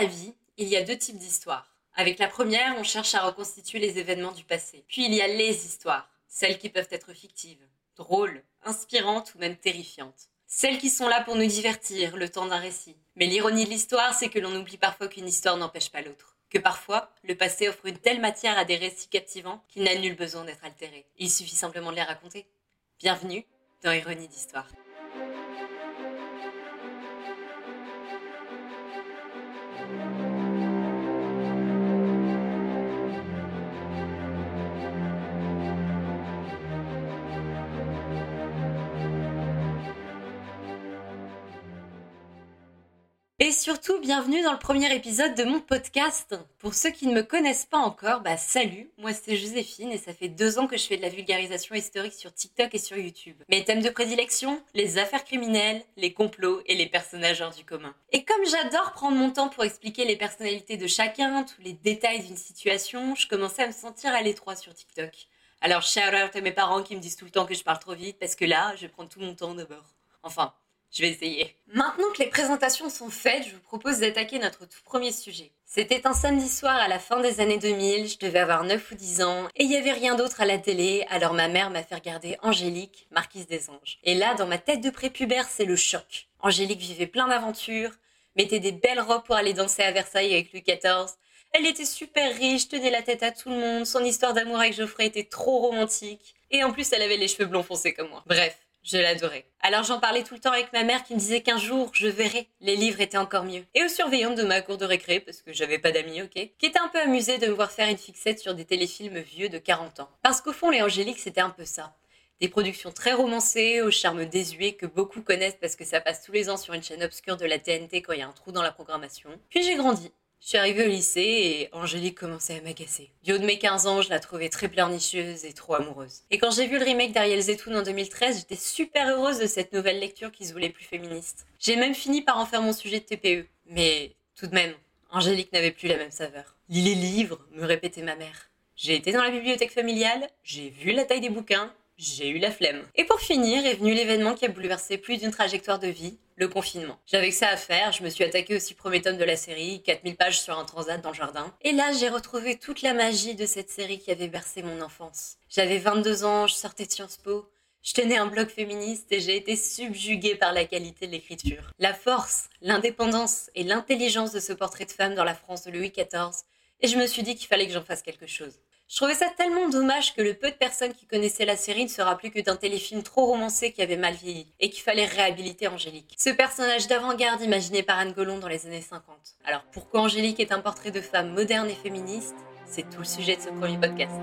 la vie, il y a deux types d'histoires. Avec la première, on cherche à reconstituer les événements du passé. Puis il y a les histoires, celles qui peuvent être fictives, drôles, inspirantes ou même terrifiantes. Celles qui sont là pour nous divertir, le temps d'un récit. Mais l'ironie de l'histoire, c'est que l'on oublie parfois qu'une histoire n'empêche pas l'autre. Que parfois, le passé offre une telle matière à des récits captivants qu'il n'a nul besoin d'être altéré. Il suffit simplement de les raconter. Bienvenue dans Ironie d'Histoire. thank you Et surtout, bienvenue dans le premier épisode de mon podcast. Pour ceux qui ne me connaissent pas encore, bah salut, moi c'est Joséphine et ça fait deux ans que je fais de la vulgarisation historique sur TikTok et sur YouTube. Mes thèmes de prédilection, les affaires criminelles, les complots et les personnages hors du commun. Et comme j'adore prendre mon temps pour expliquer les personnalités de chacun, tous les détails d'une situation, je commençais à me sentir à l'étroit sur TikTok. Alors shout out à mes parents qui me disent tout le temps que je parle trop vite parce que là, je prendre tout mon temps d'abord. Enfin, je vais essayer. Maintenant que les présentations sont faites, je vous propose d'attaquer notre tout premier sujet. C'était un samedi soir à la fin des années 2000, je devais avoir 9 ou 10 ans, et il n'y avait rien d'autre à la télé, alors ma mère m'a fait regarder Angélique, Marquise des Anges. Et là, dans ma tête de prépubère, c'est le choc. Angélique vivait plein d'aventures, mettait des belles robes pour aller danser à Versailles avec Louis XIV, elle était super riche, tenait la tête à tout le monde, son histoire d'amour avec Geoffrey était trop romantique, et en plus elle avait les cheveux blonds foncés comme moi. Bref, je l'adorais. Alors j'en parlais tout le temps avec ma mère qui me disait qu'un jour je verrais, les livres étaient encore mieux. Et aux surveillantes de ma cour de récré, parce que j'avais pas d'amis, ok, qui étaient un peu amusées de me voir faire une fixette sur des téléfilms vieux de 40 ans. Parce qu'au fond, les Angéliques, c'était un peu ça. Des productions très romancées, au charme désuet que beaucoup connaissent parce que ça passe tous les ans sur une chaîne obscure de la TNT quand il y a un trou dans la programmation. Puis j'ai grandi. Je suis arrivée au lycée et Angélique commençait à m'agacer. Haut de mes 15 ans, je la trouvais très pleurnicheuse et trop amoureuse. Et quand j'ai vu le remake d'Ariel Zetoun en 2013, j'étais super heureuse de cette nouvelle lecture qui se voulait plus féministe. J'ai même fini par en faire mon sujet de TPE. Mais tout de même, Angélique n'avait plus la même saveur. Lis les livres, me répétait ma mère. J'ai été dans la bibliothèque familiale, j'ai vu la taille des bouquins, j'ai eu la flemme. Et pour finir est venu l'événement qui a bouleversé plus d'une trajectoire de vie, le confinement. J'avais que ça à faire, je me suis attaquée au six premiers tomes de la série, 4000 pages sur un transat dans le jardin. Et là, j'ai retrouvé toute la magie de cette série qui avait bercé mon enfance. J'avais 22 ans, je sortais de Sciences Po, je tenais un blog féministe et j'ai été subjuguée par la qualité de l'écriture. La force, l'indépendance et l'intelligence de ce portrait de femme dans la France de Louis XIV, et je me suis dit qu'il fallait que j'en fasse quelque chose. Je trouvais ça tellement dommage que le peu de personnes qui connaissaient la série ne se rappelaient que d'un téléfilm trop romancé qui avait mal vieilli et qu'il fallait réhabiliter Angélique. Ce personnage d'avant-garde imaginé par Anne Golon dans les années 50. Alors pourquoi Angélique est un portrait de femme moderne et féministe? C'est tout le sujet de ce premier podcast.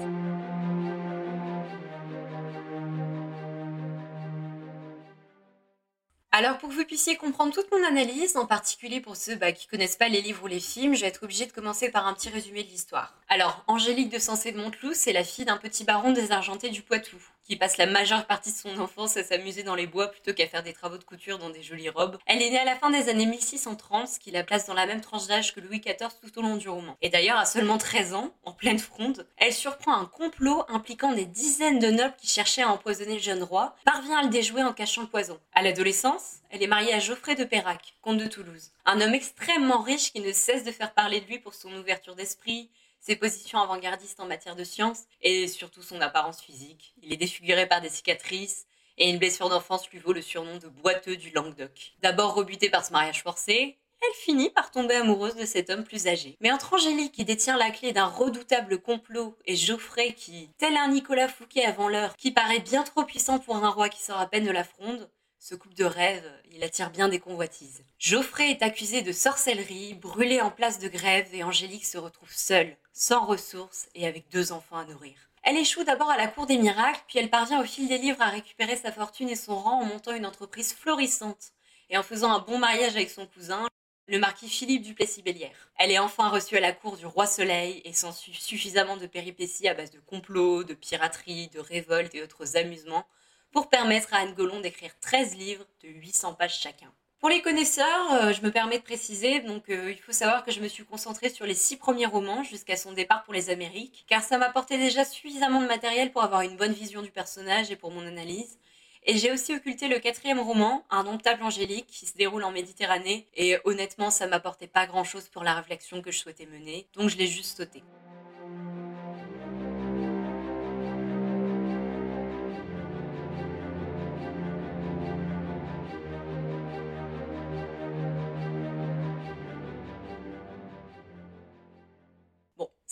Alors pour que vous puissiez comprendre toute mon analyse, en particulier pour ceux bah, qui connaissent pas les livres ou les films, je vais être obligée de commencer par un petit résumé de l'histoire. Alors, Angélique de Sensé de Monteloup, c'est la fille d'un petit baron désargenté du Poitou qui passe la majeure partie de son enfance à s'amuser dans les bois plutôt qu'à faire des travaux de couture dans des jolies robes. Elle est née à la fin des années 1630, ce qui la place dans la même tranche d'âge que Louis XIV tout au long du roman. Et d'ailleurs, à seulement 13 ans, en pleine fronde, elle surprend un complot impliquant des dizaines de nobles qui cherchaient à empoisonner le jeune roi, parvient à le déjouer en cachant le poison. À l'adolescence, elle est mariée à Geoffrey de Perrac, comte de Toulouse. Un homme extrêmement riche qui ne cesse de faire parler de lui pour son ouverture d'esprit, ses positions avant-gardistes en matière de science et surtout son apparence physique. Il est défiguré par des cicatrices et une blessure d'enfance lui vaut le surnom de boiteux du Languedoc. D'abord rebutée par ce mariage forcé, elle finit par tomber amoureuse de cet homme plus âgé. Mais entre Angélique qui détient la clé d'un redoutable complot et Geoffrey qui, tel un Nicolas Fouquet avant l'heure, qui paraît bien trop puissant pour un roi qui sort à peine de la fronde, ce couple de rêve, il attire bien des convoitises. Geoffrey est accusé de sorcellerie, brûlé en place de grève et Angélique se retrouve seule, sans ressources et avec deux enfants à nourrir. Elle échoue d'abord à la cour des miracles, puis elle parvient au fil des livres à récupérer sa fortune et son rang en montant une entreprise florissante et en faisant un bon mariage avec son cousin, le marquis Philippe du Plessis-Bélière. Elle est enfin reçue à la cour du roi Soleil et s'ensuit suffisamment de péripéties à base de complots, de piraterie, de révoltes et autres amusements pour permettre à Anne Golon d'écrire 13 livres de 800 pages chacun. Pour les connaisseurs, euh, je me permets de préciser, donc euh, il faut savoir que je me suis concentrée sur les six premiers romans jusqu'à son départ pour les Amériques, car ça m'apportait déjà suffisamment de matériel pour avoir une bonne vision du personnage et pour mon analyse. Et j'ai aussi occulté le quatrième roman, Un domptable angélique, qui se déroule en Méditerranée. Et honnêtement, ça m'apportait pas grand chose pour la réflexion que je souhaitais mener, donc je l'ai juste sauté.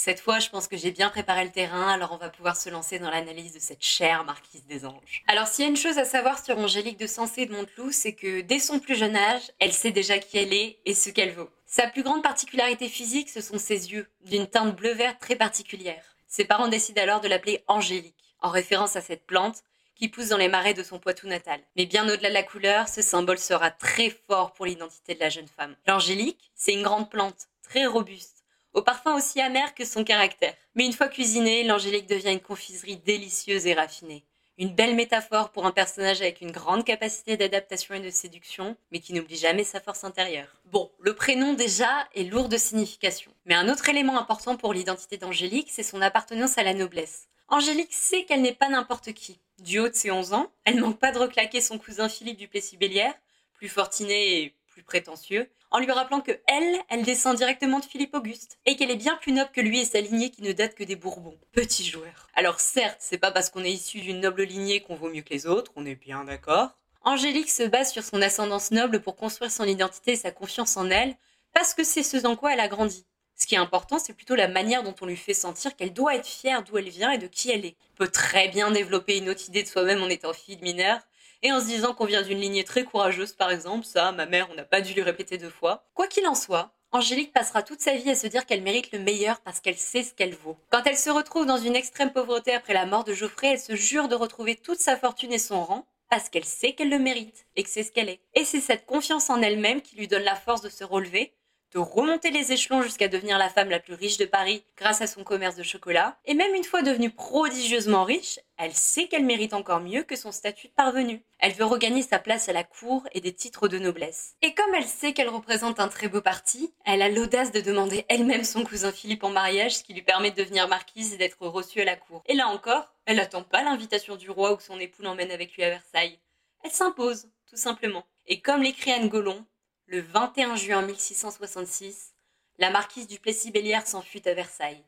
Cette fois, je pense que j'ai bien préparé le terrain, alors on va pouvoir se lancer dans l'analyse de cette chère marquise des anges. Alors s'il y a une chose à savoir sur Angélique de Sensé de Monteloup, c'est que dès son plus jeune âge, elle sait déjà qui elle est et ce qu'elle vaut. Sa plus grande particularité physique, ce sont ses yeux, d'une teinte bleu-vert très particulière. Ses parents décident alors de l'appeler Angélique, en référence à cette plante qui pousse dans les marais de son Poitou natal. Mais bien au-delà de la couleur, ce symbole sera très fort pour l'identité de la jeune femme. L'angélique, c'est une grande plante, très robuste au parfum aussi amer que son caractère. Mais une fois cuisinée, l'angélique devient une confiserie délicieuse et raffinée. Une belle métaphore pour un personnage avec une grande capacité d'adaptation et de séduction, mais qui n'oublie jamais sa force intérieure. Bon, le prénom déjà est lourd de signification. Mais un autre élément important pour l'identité d'Angélique, c'est son appartenance à la noblesse. Angélique sait qu'elle n'est pas n'importe qui. Du haut de ses 11 ans, elle manque pas de reclaquer son cousin Philippe du Plessis-Bélière, plus fortiné et prétentieux, en lui rappelant que elle, elle descend directement de Philippe Auguste, et qu'elle est bien plus noble que lui et sa lignée qui ne date que des Bourbons. Petit joueur. Alors certes, c'est pas parce qu'on est issu d'une noble lignée qu'on vaut mieux que les autres, on est bien d'accord. Angélique se base sur son ascendance noble pour construire son identité et sa confiance en elle, parce que c'est ce dans quoi elle a grandi. Ce qui est important, c'est plutôt la manière dont on lui fait sentir qu'elle doit être fière d'où elle vient et de qui elle est. On peut très bien développer une autre idée de soi-même en étant fille de mineur, et en se disant qu'on vient d'une lignée très courageuse, par exemple, ça, ma mère, on n'a pas dû lui répéter deux fois. Quoi qu'il en soit, Angélique passera toute sa vie à se dire qu'elle mérite le meilleur parce qu'elle sait ce qu'elle vaut. Quand elle se retrouve dans une extrême pauvreté après la mort de Geoffrey, elle se jure de retrouver toute sa fortune et son rang parce qu'elle sait qu'elle le mérite et que c'est ce qu'elle est. Et c'est cette confiance en elle-même qui lui donne la force de se relever de remonter les échelons jusqu'à devenir la femme la plus riche de Paris grâce à son commerce de chocolat. Et même une fois devenue prodigieusement riche, elle sait qu'elle mérite encore mieux que son statut de parvenue. Elle veut regagner sa place à la cour et des titres de noblesse. Et comme elle sait qu'elle représente un très beau parti, elle a l'audace de demander elle-même son cousin Philippe en mariage, ce qui lui permet de devenir marquise et d'être reçue à la cour. Et là encore, elle n'attend pas l'invitation du roi ou son époux l'emmène avec lui à Versailles. Elle s'impose, tout simplement. Et comme l'écrit Anne Golon, le 21 juin 1666, la marquise du Plessis-Bélière s'enfuit à Versailles.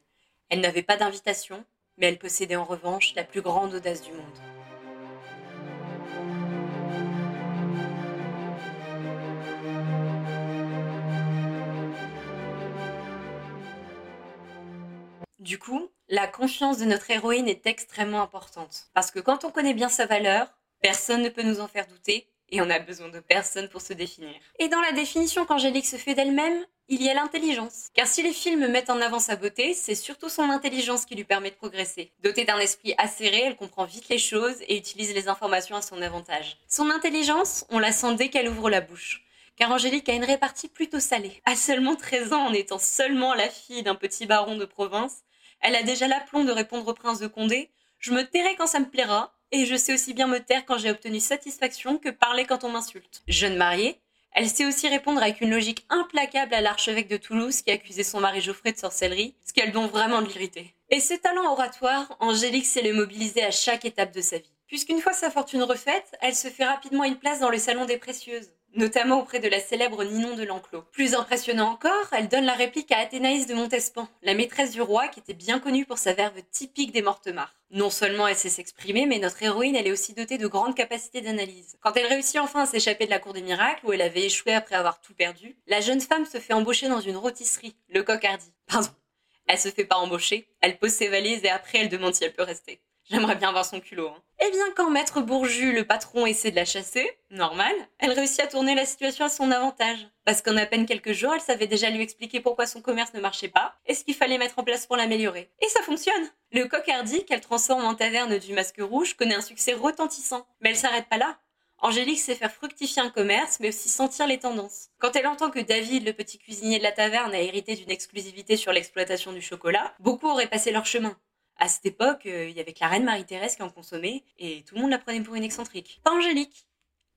Elle n'avait pas d'invitation, mais elle possédait en revanche la plus grande audace du monde. Du coup, la confiance de notre héroïne est extrêmement importante. Parce que quand on connaît bien sa valeur, personne ne peut nous en faire douter, et on a besoin de personne pour se définir. Et dans la définition qu'Angélique se fait d'elle-même, il y a l'intelligence. Car si les films mettent en avant sa beauté, c'est surtout son intelligence qui lui permet de progresser. Dotée d'un esprit acéré, elle comprend vite les choses et utilise les informations à son avantage. Son intelligence, on la sent dès qu'elle ouvre la bouche. Car Angélique a une répartie plutôt salée. À seulement 13 ans, en étant seulement la fille d'un petit baron de province, elle a déjà l'aplomb de répondre au prince de Condé Je me tairai quand ça me plaira, et je sais aussi bien me taire quand j'ai obtenu satisfaction que parler quand on m'insulte. Jeune mariée, elle sait aussi répondre avec une logique implacable à l'archevêque de Toulouse qui accusait son mari Geoffrey de sorcellerie, ce qui a le don vraiment de l'irriter. Et ses talents oratoires, Angélique sait les mobiliser à chaque étape de sa vie. Puisqu'une fois sa fortune refaite, elle se fait rapidement une place dans le salon des précieuses notamment auprès de la célèbre Ninon de l'Enclos. Plus impressionnant encore, elle donne la réplique à Athénaïs de Montespan, la maîtresse du roi qui était bien connue pour sa verve typique des mortemarts. Non seulement elle sait s'exprimer, mais notre héroïne elle est aussi dotée de grandes capacités d'analyse. Quand elle réussit enfin à s'échapper de la cour des miracles, où elle avait échoué après avoir tout perdu, la jeune femme se fait embaucher dans une rôtisserie, le coq hardy. Pardon. Elle se fait pas embaucher, elle pose ses valises et après elle demande si elle peut rester. J'aimerais bien voir son culot. Hein. Eh bien, quand Maître Bourju, le patron, essaie de la chasser, normal, elle réussit à tourner la situation à son avantage. Parce qu'en à peine quelques jours, elle savait déjà lui expliquer pourquoi son commerce ne marchait pas et ce qu'il fallait mettre en place pour l'améliorer. Et ça fonctionne Le coq hardy, qu'elle transforme en taverne du masque rouge, connaît un succès retentissant. Mais elle s'arrête pas là. Angélique sait faire fructifier un commerce, mais aussi sentir les tendances. Quand elle entend que David, le petit cuisinier de la taverne, a hérité d'une exclusivité sur l'exploitation du chocolat, beaucoup auraient passé leur chemin. À cette époque, euh, il y avait que la reine Marie-Thérèse qui en consommait et tout le monde la prenait pour une excentrique. Pas Angélique.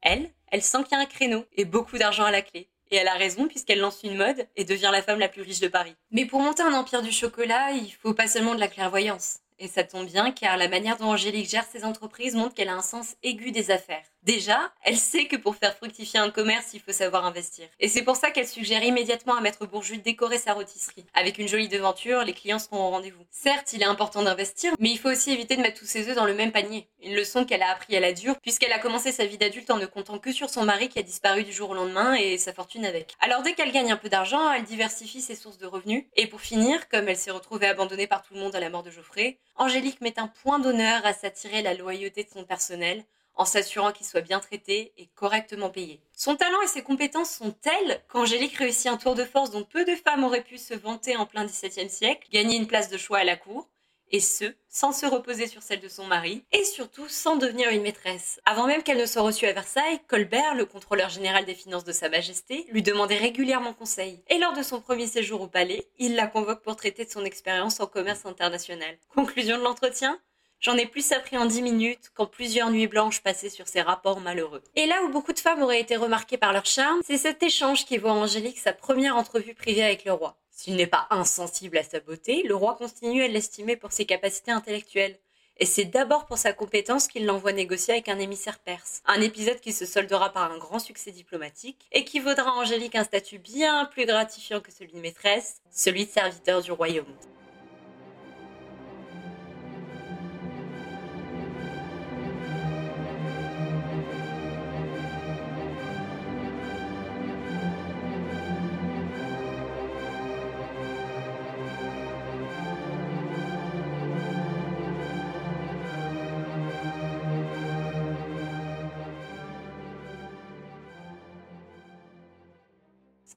Elle, elle sent qu'il y a un créneau et beaucoup d'argent à la clé. Et elle a raison puisqu'elle lance une mode et devient la femme la plus riche de Paris. Mais pour monter un empire du chocolat, il faut pas seulement de la clairvoyance. Et ça tombe bien car la manière dont Angélique gère ses entreprises montre qu'elle a un sens aigu des affaires. Déjà, elle sait que pour faire fructifier un commerce, il faut savoir investir. Et c'est pour ça qu'elle suggère immédiatement à Maître Bourju de décorer sa rôtisserie. Avec une jolie devanture, les clients seront au rendez-vous. Certes, il est important d'investir, mais il faut aussi éviter de mettre tous ses œufs dans le même panier. Une leçon qu'elle a appris à la dure, puisqu'elle a commencé sa vie d'adulte en ne comptant que sur son mari qui a disparu du jour au lendemain et sa fortune avec. Alors dès qu'elle gagne un peu d'argent, elle diversifie ses sources de revenus. Et pour finir, comme elle s'est retrouvée abandonnée par tout le monde à la mort de Geoffrey, Angélique met un point d'honneur à s'attirer la loyauté de son personnel en s'assurant qu'il soit bien traité et correctement payé. Son talent et ses compétences sont telles qu'Angélique réussit un tour de force dont peu de femmes auraient pu se vanter en plein XVIIe siècle, gagner une place de choix à la cour, et ce, sans se reposer sur celle de son mari, et surtout sans devenir une maîtresse. Avant même qu'elle ne soit reçue à Versailles, Colbert, le contrôleur général des finances de Sa Majesté, lui demandait régulièrement conseil. Et lors de son premier séjour au palais, il la convoque pour traiter de son expérience en commerce international. Conclusion de l'entretien J'en ai plus appris en dix minutes qu'en plusieurs nuits blanches passées sur ces rapports malheureux. Et là où beaucoup de femmes auraient été remarquées par leur charme, c'est cet échange qui voit Angélique sa première entrevue privée avec le roi. S'il n'est pas insensible à sa beauté, le roi continue à l'estimer pour ses capacités intellectuelles. Et c'est d'abord pour sa compétence qu'il l'envoie négocier avec un émissaire perse. Un épisode qui se soldera par un grand succès diplomatique et qui vaudra à Angélique un statut bien plus gratifiant que celui de maîtresse, celui de serviteur du royaume.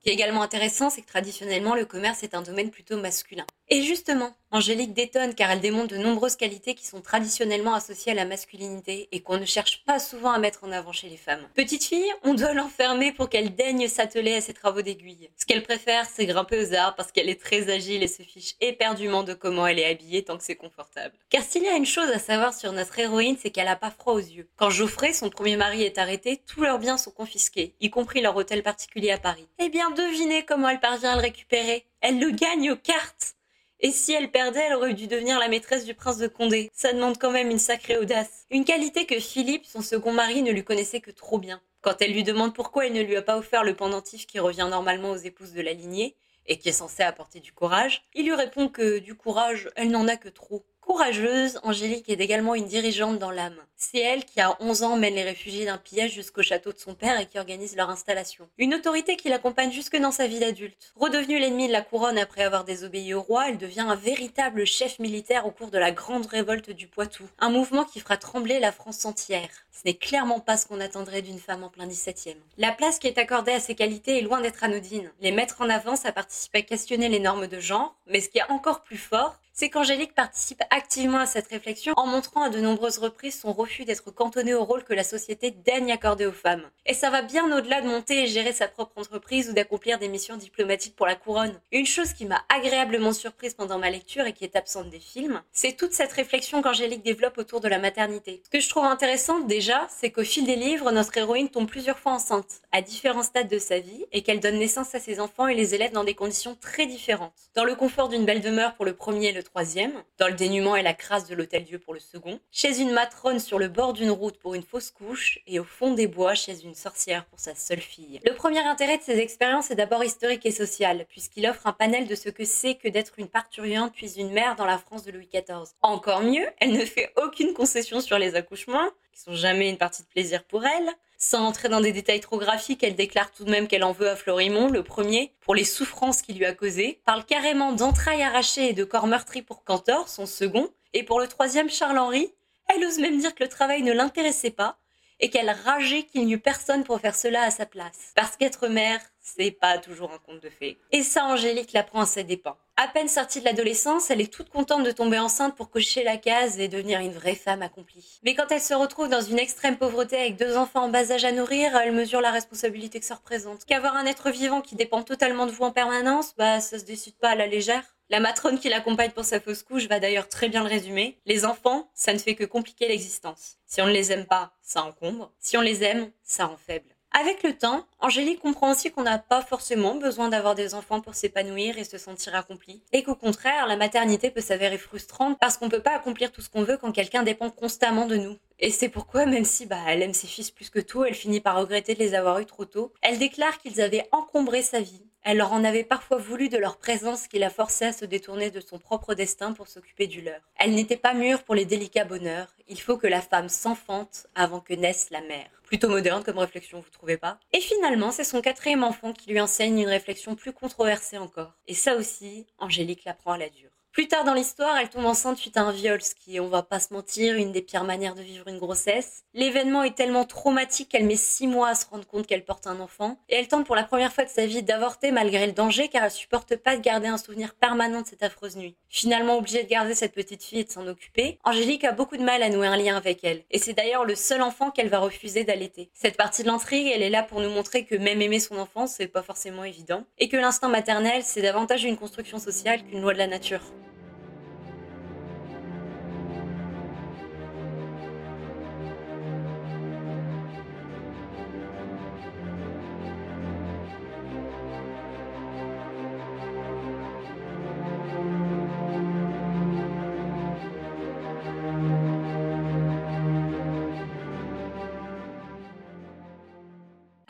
Qui est également intéressant, c'est que traditionnellement, le commerce est un domaine plutôt masculin. Et justement, Angélique détonne car elle démontre de nombreuses qualités qui sont traditionnellement associées à la masculinité et qu'on ne cherche pas souvent à mettre en avant chez les femmes. Petite fille, on doit l'enfermer pour qu'elle daigne s'atteler à ses travaux d'aiguille. Ce qu'elle préfère, c'est grimper aux arbres parce qu'elle est très agile et se fiche éperdument de comment elle est habillée tant que c'est confortable. Car s'il y a une chose à savoir sur notre héroïne, c'est qu'elle a pas froid aux yeux. Quand Geoffrey, son premier mari, est arrêté, tous leurs biens sont confisqués, y compris leur hôtel particulier à Paris. Eh bien, devinez comment elle parvient à le récupérer. Elle le gagne aux cartes et si elle perdait, elle aurait dû devenir la maîtresse du prince de Condé. Ça demande quand même une sacrée audace. Une qualité que Philippe, son second mari, ne lui connaissait que trop bien. Quand elle lui demande pourquoi il ne lui a pas offert le pendentif qui revient normalement aux épouses de la lignée, et qui est censé apporter du courage, il lui répond que du courage, elle n'en a que trop. Courageuse, Angélique est également une dirigeante dans l'âme. C'est elle qui, à 11 ans, mène les réfugiés d'un pillage jusqu'au château de son père et qui organise leur installation. Une autorité qui l'accompagne jusque dans sa vie d'adulte. Redevenue l'ennemi de la couronne après avoir désobéi au roi, elle devient un véritable chef militaire au cours de la grande révolte du Poitou. Un mouvement qui fera trembler la France entière. Ce n'est clairement pas ce qu'on attendrait d'une femme en plein 17e. La place qui est accordée à ces qualités est loin d'être anodine. Les mettre en avant, ça participe à questionner les normes de genre, mais ce qui est encore plus fort, c'est qu'Angélique participe activement à cette réflexion en montrant à de nombreuses reprises son refus d'être cantonnée au rôle que la société daigne accorder aux femmes. Et ça va bien au-delà de monter et gérer sa propre entreprise ou d'accomplir des missions diplomatiques pour la couronne. Une chose qui m'a agréablement surprise pendant ma lecture et qui est absente des films, c'est toute cette réflexion qu'Angélique développe autour de la maternité. Ce que je trouve intéressant déjà, c'est qu'au fil des livres, notre héroïne tombe plusieurs fois enceinte, à différents stades de sa vie, et qu'elle donne naissance à ses enfants et les élève dans des conditions très différentes. Dans le confort d'une belle demeure pour le premier et le troisième, dans le dénuement et la crasse de l'hôtel-dieu pour le second, chez une matrone sur le bord d'une route pour une fausse couche, et au fond des bois chez une sorcière pour sa seule fille. Le premier intérêt de ces expériences est d'abord historique et social, puisqu'il offre un panel de ce que c'est que d'être une parturiente puis une mère dans la France de Louis XIV. Encore mieux, elle ne fait aucune concession sur les accouchements, qui sont jamais une partie de plaisir pour elle. Sans entrer dans des détails trop graphiques, elle déclare tout de même qu'elle en veut à Florimond, le premier, pour les souffrances qu'il lui a causées, parle carrément d'entrailles arrachées et de corps meurtris pour Cantor, son second, et pour le troisième, Charles-Henri, elle ose même dire que le travail ne l'intéressait pas, et qu'elle rageait qu'il n'y eût personne pour faire cela à sa place. Parce qu'être mère, c'est pas toujours un conte de fées. Et ça, Angélique l'apprend à ses dépens. À peine sortie de l'adolescence, elle est toute contente de tomber enceinte pour cocher la case et devenir une vraie femme accomplie. Mais quand elle se retrouve dans une extrême pauvreté avec deux enfants en bas âge à nourrir, elle mesure la responsabilité que ça représente. Qu'avoir un être vivant qui dépend totalement de vous en permanence, bah ça se décide pas à la légère. La matrone qui l'accompagne pour sa fausse couche va d'ailleurs très bien le résumer. Les enfants, ça ne fait que compliquer l'existence. Si on ne les aime pas, ça encombre. Si on les aime, ça rend faible. Avec le temps, Angélique comprend aussi qu'on n'a pas forcément besoin d'avoir des enfants pour s'épanouir et se sentir accompli. Et qu'au contraire, la maternité peut s'avérer frustrante parce qu'on peut pas accomplir tout ce qu'on veut quand quelqu'un dépend constamment de nous. Et c'est pourquoi, même si bah, elle aime ses fils plus que tout, elle finit par regretter de les avoir eus trop tôt. Elle déclare qu'ils avaient encombré sa vie. Elle leur en avait parfois voulu de leur présence qui la forçait à se détourner de son propre destin pour s'occuper du leur. Elle n'était pas mûre pour les délicats bonheurs. Il faut que la femme s'enfante avant que naisse la mère. Plutôt moderne comme réflexion, vous trouvez pas? Et finalement, c'est son quatrième enfant qui lui enseigne une réflexion plus controversée encore. Et ça aussi, Angélique l'apprend à la dure. Plus tard dans l'histoire, elle tombe enceinte suite à un viol, ce qui on va pas se mentir, une des pires manières de vivre une grossesse. L'événement est tellement traumatique qu'elle met six mois à se rendre compte qu'elle porte un enfant, et elle tente pour la première fois de sa vie d'avorter malgré le danger car elle supporte pas de garder un souvenir permanent de cette affreuse nuit. Finalement obligée de garder cette petite fille et de s'en occuper, Angélique a beaucoup de mal à nouer un lien avec elle, et c'est d'ailleurs le seul enfant qu'elle va refuser d'allaiter. Cette partie de l'intrigue, elle est là pour nous montrer que même aimer son enfant, c'est pas forcément évident, et que l'instinct maternel, c'est davantage une construction sociale qu'une loi de la nature.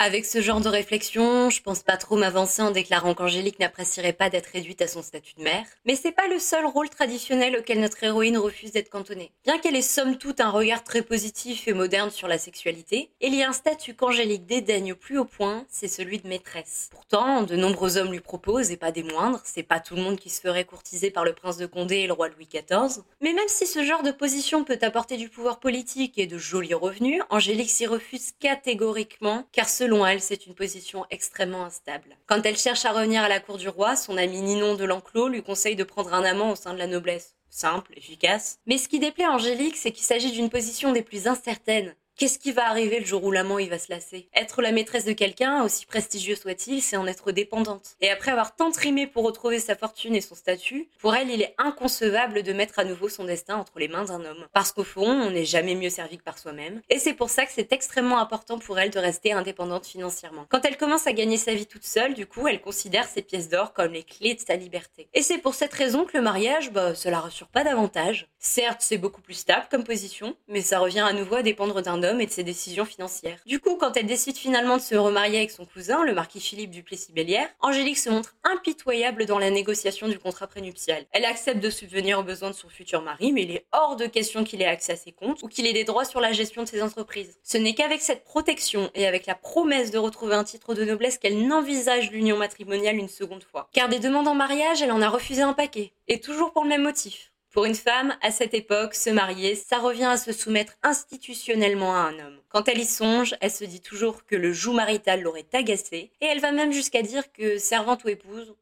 Avec ce genre de réflexion, je pense pas trop m'avancer en déclarant qu'Angélique n'apprécierait pas d'être réduite à son statut de mère. Mais c'est pas le seul rôle traditionnel auquel notre héroïne refuse d'être cantonnée. Bien qu'elle ait somme toute un regard très positif et moderne sur la sexualité, il y a un statut qu'Angélique dédaigne au plus haut point, c'est celui de maîtresse. Pourtant, de nombreux hommes lui proposent, et pas des moindres, c'est pas tout le monde qui se ferait courtiser par le prince de Condé et le roi Louis XIV. Mais même si ce genre de position peut apporter du pouvoir politique et de jolis revenus, Angélique s'y refuse catégoriquement, car ce Selon elle, c'est une position extrêmement instable. Quand elle cherche à revenir à la cour du roi, son ami Ninon de l'Enclos lui conseille de prendre un amant au sein de la noblesse. Simple, efficace. Mais ce qui déplaît Angélique, c'est qu'il s'agit d'une position des plus incertaines. Qu'est-ce qui va arriver le jour où l'amant il va se lasser? Être la maîtresse de quelqu'un, aussi prestigieux soit-il, c'est en être dépendante. Et après avoir tant trimé pour retrouver sa fortune et son statut, pour elle il est inconcevable de mettre à nouveau son destin entre les mains d'un homme. Parce qu'au fond, on n'est jamais mieux servi que par soi-même. Et c'est pour ça que c'est extrêmement important pour elle de rester indépendante financièrement. Quand elle commence à gagner sa vie toute seule, du coup, elle considère ses pièces d'or comme les clés de sa liberté. Et c'est pour cette raison que le mariage, bah, ça la rassure pas davantage. Certes, c'est beaucoup plus stable comme position, mais ça revient à nouveau à dépendre d'un homme et de ses décisions financières. Du coup, quand elle décide finalement de se remarier avec son cousin, le marquis Philippe du Plessis-Bellière, Angélique se montre impitoyable dans la négociation du contrat prénuptial. Elle accepte de subvenir aux besoins de son futur mari, mais il est hors de question qu'il ait accès à ses comptes ou qu'il ait des droits sur la gestion de ses entreprises. Ce n'est qu'avec cette protection et avec la promesse de retrouver un titre de noblesse qu'elle n'envisage l'union matrimoniale une seconde fois. Car des demandes en mariage, elle en a refusé un paquet. Et toujours pour le même motif. Pour une femme, à cette époque, se marier, ça revient à se soumettre institutionnellement à un homme. Quand elle y songe, elle se dit toujours que le joug marital l'aurait agacée, et elle va même jusqu'à dire que servante ou épouse,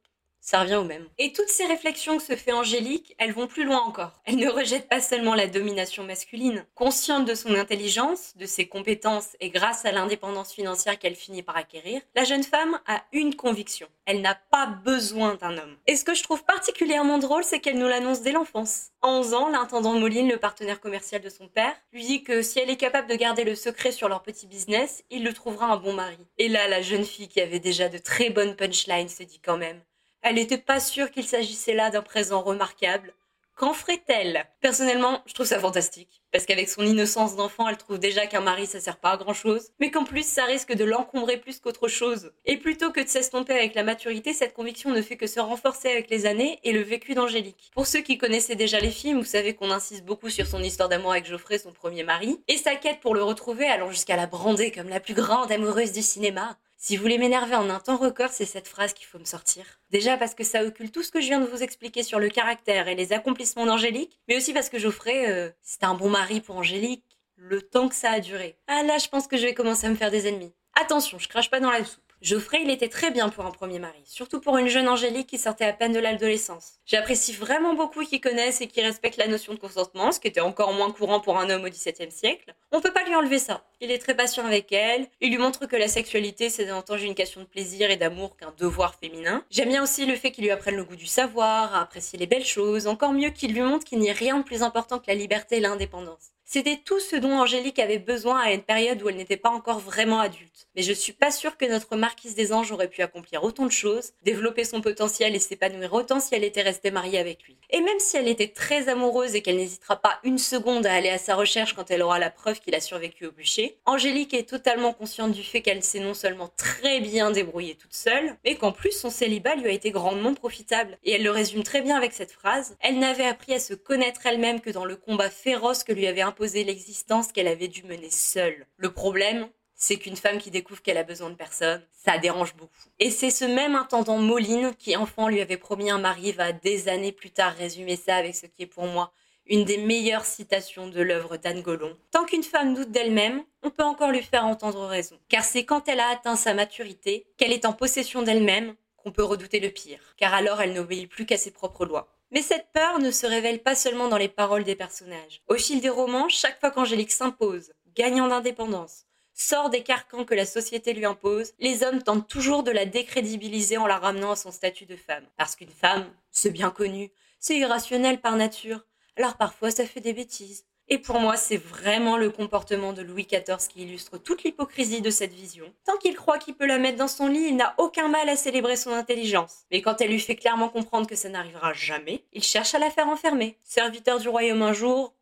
ça revient au même. Et toutes ces réflexions que se fait Angélique, elles vont plus loin encore. Elle ne rejette pas seulement la domination masculine. Consciente de son intelligence, de ses compétences et grâce à l'indépendance financière qu'elle finit par acquérir, la jeune femme a une conviction. Elle n'a pas besoin d'un homme. Et ce que je trouve particulièrement drôle, c'est qu'elle nous l'annonce dès l'enfance. En 11 ans, l'intendant Moline, le partenaire commercial de son père, lui dit que si elle est capable de garder le secret sur leur petit business, il le trouvera un bon mari. Et là, la jeune fille qui avait déjà de très bonnes punchlines se dit quand même elle n'était pas sûre qu'il s'agissait là d'un présent remarquable. Qu'en ferait-elle? Personnellement, je trouve ça fantastique. Parce qu'avec son innocence d'enfant, elle trouve déjà qu'un mari, ça sert pas à grand chose. Mais qu'en plus, ça risque de l'encombrer plus qu'autre chose. Et plutôt que de s'estomper avec la maturité, cette conviction ne fait que se renforcer avec les années et le vécu d'Angélique. Pour ceux qui connaissaient déjà les films, vous savez qu'on insiste beaucoup sur son histoire d'amour avec Geoffrey, son premier mari. Et sa quête pour le retrouver allant jusqu'à la brander comme la plus grande amoureuse du cinéma. Si vous voulez m'énerver en un temps record, c'est cette phrase qu'il faut me sortir. Déjà parce que ça occulte tout ce que je viens de vous expliquer sur le caractère et les accomplissements d'Angélique, mais aussi parce que Geoffrey, euh, c'était un bon mari pour Angélique, le temps que ça a duré. Ah là, je pense que je vais commencer à me faire des ennemis. Attention, je crache pas dans la soupe. Geoffrey, il était très bien pour un premier mari, surtout pour une jeune Angélique qui sortait à peine de l'adolescence. J'apprécie vraiment beaucoup qu'ils connaissent et qui respectent la notion de consentement, ce qui était encore moins courant pour un homme au XVIIe siècle. On peut pas lui enlever ça. il est très patient avec elle, il lui montre que la sexualité c'est davantage une question de plaisir et d'amour qu'un devoir féminin. J'aime bien aussi le fait qu'il lui apprenne le goût du savoir, à apprécier les belles choses, encore mieux qu'il lui montre qu'il n'y a rien de plus important que la liberté et l'indépendance. C'était tout ce dont Angélique avait besoin à une période où elle n'était pas encore vraiment adulte. Mais je suis pas sûre que notre marquise des anges aurait pu accomplir autant de choses, développer son potentiel et s'épanouir autant si elle était restée mariée avec lui. Et même si elle était très amoureuse et qu'elle n'hésitera pas une seconde à aller à sa recherche quand elle aura la preuve qu'il a survécu au bûcher, Angélique est totalement consciente du fait qu'elle s'est non seulement très bien débrouillée toute seule, mais qu'en plus son célibat lui a été grandement profitable. Et elle le résume très bien avec cette phrase, elle n'avait appris à se connaître elle-même que dans le combat féroce que lui avait imposé l'existence qu'elle avait dû mener seule. Le problème, c'est qu'une femme qui découvre qu'elle a besoin de personne, ça dérange beaucoup. Et c'est ce même intendant Moline qui, enfant, lui avait promis un mari, va des années plus tard résumer ça avec ce qui est pour moi une des meilleures citations de l'œuvre d'Anne Gollon. Tant qu'une femme doute d'elle-même, on peut encore lui faire entendre raison. Car c'est quand elle a atteint sa maturité, qu'elle est en possession d'elle-même, qu'on peut redouter le pire. Car alors elle n'obéit plus qu'à ses propres lois. Mais cette peur ne se révèle pas seulement dans les paroles des personnages. Au fil des romans, chaque fois qu'Angélique s'impose, gagnant d'indépendance, sort des carcans que la société lui impose, les hommes tentent toujours de la décrédibiliser en la ramenant à son statut de femme. Parce qu'une femme, c'est bien connu, c'est irrationnel par nature, alors parfois ça fait des bêtises. Et pour moi, c'est vraiment le comportement de Louis XIV qui illustre toute l'hypocrisie de cette vision. Tant qu'il croit qu'il peut la mettre dans son lit, il n'a aucun mal à célébrer son intelligence. Mais quand elle lui fait clairement comprendre que ça n'arrivera jamais, il cherche à la faire enfermer. Serviteur du royaume un jour,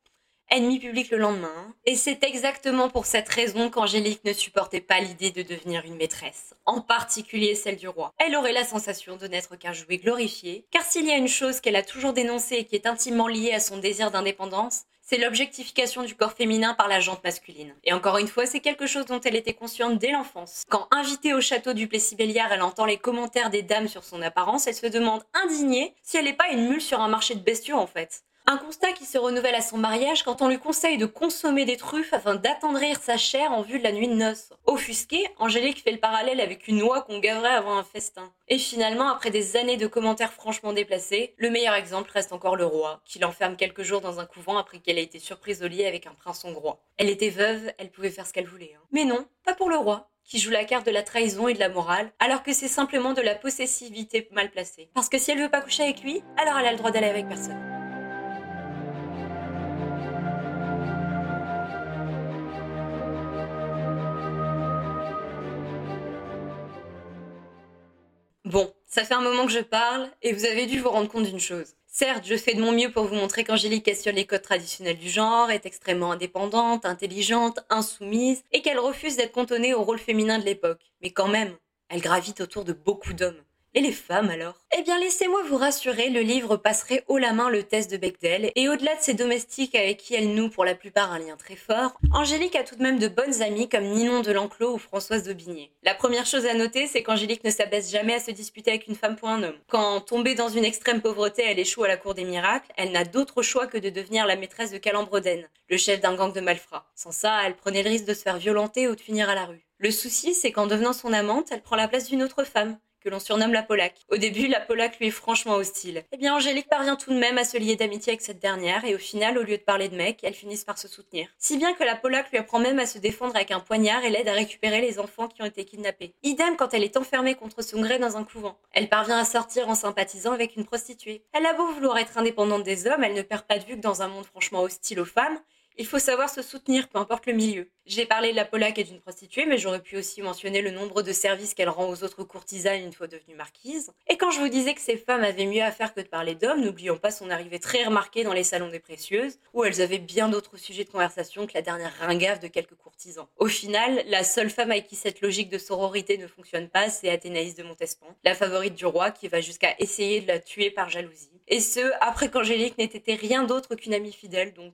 ennemi public le lendemain. Et c'est exactement pour cette raison qu'Angélique ne supportait pas l'idée de devenir une maîtresse, en particulier celle du roi. Elle aurait la sensation de n'être qu'un jouet glorifié, car s'il y a une chose qu'elle a toujours dénoncée et qui est intimement liée à son désir d'indépendance, c'est l'objectification du corps féminin par la jante masculine. Et encore une fois, c'est quelque chose dont elle était consciente dès l'enfance. Quand invitée au château du Plessis-Béliard, elle entend les commentaires des dames sur son apparence, elle se demande indignée si elle n'est pas une mule sur un marché de bestiaux en fait. Un constat qui se renouvelle à son mariage quand on lui conseille de consommer des truffes afin d'attendrir sa chair en vue de la nuit de noces. Offusquée, Angélique fait le parallèle avec une noix qu'on gaverait avant un festin. Et finalement, après des années de commentaires franchement déplacés, le meilleur exemple reste encore le roi, qui l'enferme quelques jours dans un couvent après qu'elle ait été surprise au lit avec un prince hongrois. Elle était veuve, elle pouvait faire ce qu'elle voulait. Hein. Mais non, pas pour le roi qui joue la carte de la trahison et de la morale, alors que c'est simplement de la possessivité mal placée. Parce que si elle veut pas coucher avec lui, alors elle a le droit d'aller avec personne. Bon, ça fait un moment que je parle et vous avez dû vous rendre compte d'une chose. Certes, je fais de mon mieux pour vous montrer qu'Angélique questionne les codes traditionnels du genre, est extrêmement indépendante, intelligente, insoumise et qu'elle refuse d'être cantonnée au rôle féminin de l'époque. Mais quand même, elle gravite autour de beaucoup d'hommes. Et les femmes alors? Eh bien laissez-moi vous rassurer, le livre passerait haut la main le test de Bechdel, et au-delà de ses domestiques avec qui elle noue pour la plupart un lien très fort, Angélique a tout de même de bonnes amies comme Ninon de l'Enclos ou Françoise d'Aubigné. La première chose à noter, c'est qu'Angélique ne s'abaisse jamais à se disputer avec une femme pour un homme. Quand tombée dans une extrême pauvreté, elle échoue à la cour des miracles, elle n'a d'autre choix que de devenir la maîtresse de Calambroden, le chef d'un gang de malfrats. Sans ça, elle prenait le risque de se faire violenter ou de finir à la rue. Le souci, c'est qu'en devenant son amante, elle prend la place d'une autre femme, que l'on surnomme la Polaque. Au début, la Polaque lui est franchement hostile. Eh bien, Angélique parvient tout de même à se lier d'amitié avec cette dernière, et au final, au lieu de parler de mec, elles finissent par se soutenir. Si bien que la Polaque lui apprend même à se défendre avec un poignard et l'aide à récupérer les enfants qui ont été kidnappés. Idem quand elle est enfermée contre son gré dans un couvent. Elle parvient à sortir en sympathisant avec une prostituée. Elle a beau vouloir être indépendante des hommes, elle ne perd pas de vue que dans un monde franchement hostile aux femmes, il faut savoir se soutenir, peu importe le milieu. J'ai parlé de la Polaque et d'une prostituée, mais j'aurais pu aussi mentionner le nombre de services qu'elle rend aux autres courtisanes une fois devenue marquise. Et quand je vous disais que ces femmes avaient mieux à faire que de parler d'hommes, n'oublions pas son arrivée très remarquée dans les salons des précieuses, où elles avaient bien d'autres sujets de conversation que la dernière ringave de quelques courtisans. Au final, la seule femme avec qui cette logique de sororité ne fonctionne pas, c'est Athénaïs de Montespan, la favorite du roi qui va jusqu'à essayer de la tuer par jalousie. Et ce, après qu'Angélique n'ait été rien d'autre qu'une amie fidèle, donc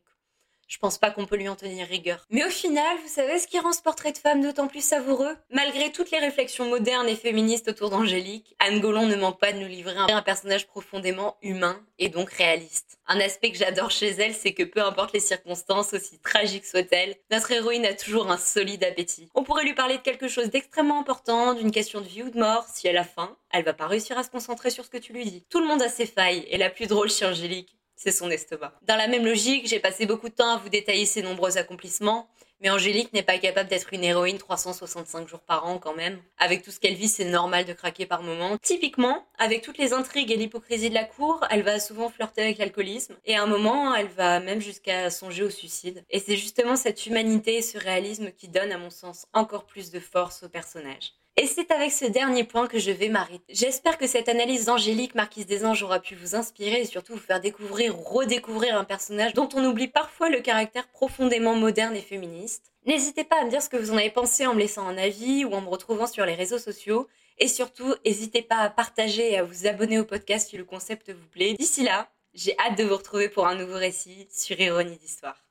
je pense pas qu'on peut lui en tenir rigueur. Mais au final, vous savez ce qui rend ce portrait de femme d'autant plus savoureux? Malgré toutes les réflexions modernes et féministes autour d'Angélique, Anne Gollon ne manque pas de nous livrer un personnage profondément humain et donc réaliste. Un aspect que j'adore chez elle, c'est que peu importe les circonstances, aussi tragiques soient-elles, notre héroïne a toujours un solide appétit. On pourrait lui parler de quelque chose d'extrêmement important, d'une question de vie ou de mort, si elle a faim, elle va pas réussir à se concentrer sur ce que tu lui dis. Tout le monde a ses failles, et la plus drôle chez Angélique, c'est son estomac. Dans la même logique, j'ai passé beaucoup de temps à vous détailler ses nombreux accomplissements, Mais Angélique n'est pas capable d'être une héroïne 365 jours par an quand même. Avec tout ce qu'elle vit, c'est normal de craquer par moments. Typiquement, avec toutes les intrigues et l'hypocrisie de la cour, elle va souvent flirter avec l'alcoolisme. Et à un moment, elle va même jusqu'à songer au suicide. Et c'est justement cette humanité et ce réalisme qui donne, à mon sens, encore plus de force au personnage. Et c'est avec ce dernier point que je vais m'arrêter. J'espère que cette analyse d'Angélique, Marquise des Anges, aura pu vous inspirer et surtout vous faire découvrir ou redécouvrir un personnage dont on oublie parfois le caractère profondément moderne et féministe. N'hésitez pas à me dire ce que vous en avez pensé en me laissant un avis ou en me retrouvant sur les réseaux sociaux. Et surtout, n'hésitez pas à partager et à vous abonner au podcast si le concept vous plaît. D'ici là, j'ai hâte de vous retrouver pour un nouveau récit sur Ironie d'Histoire.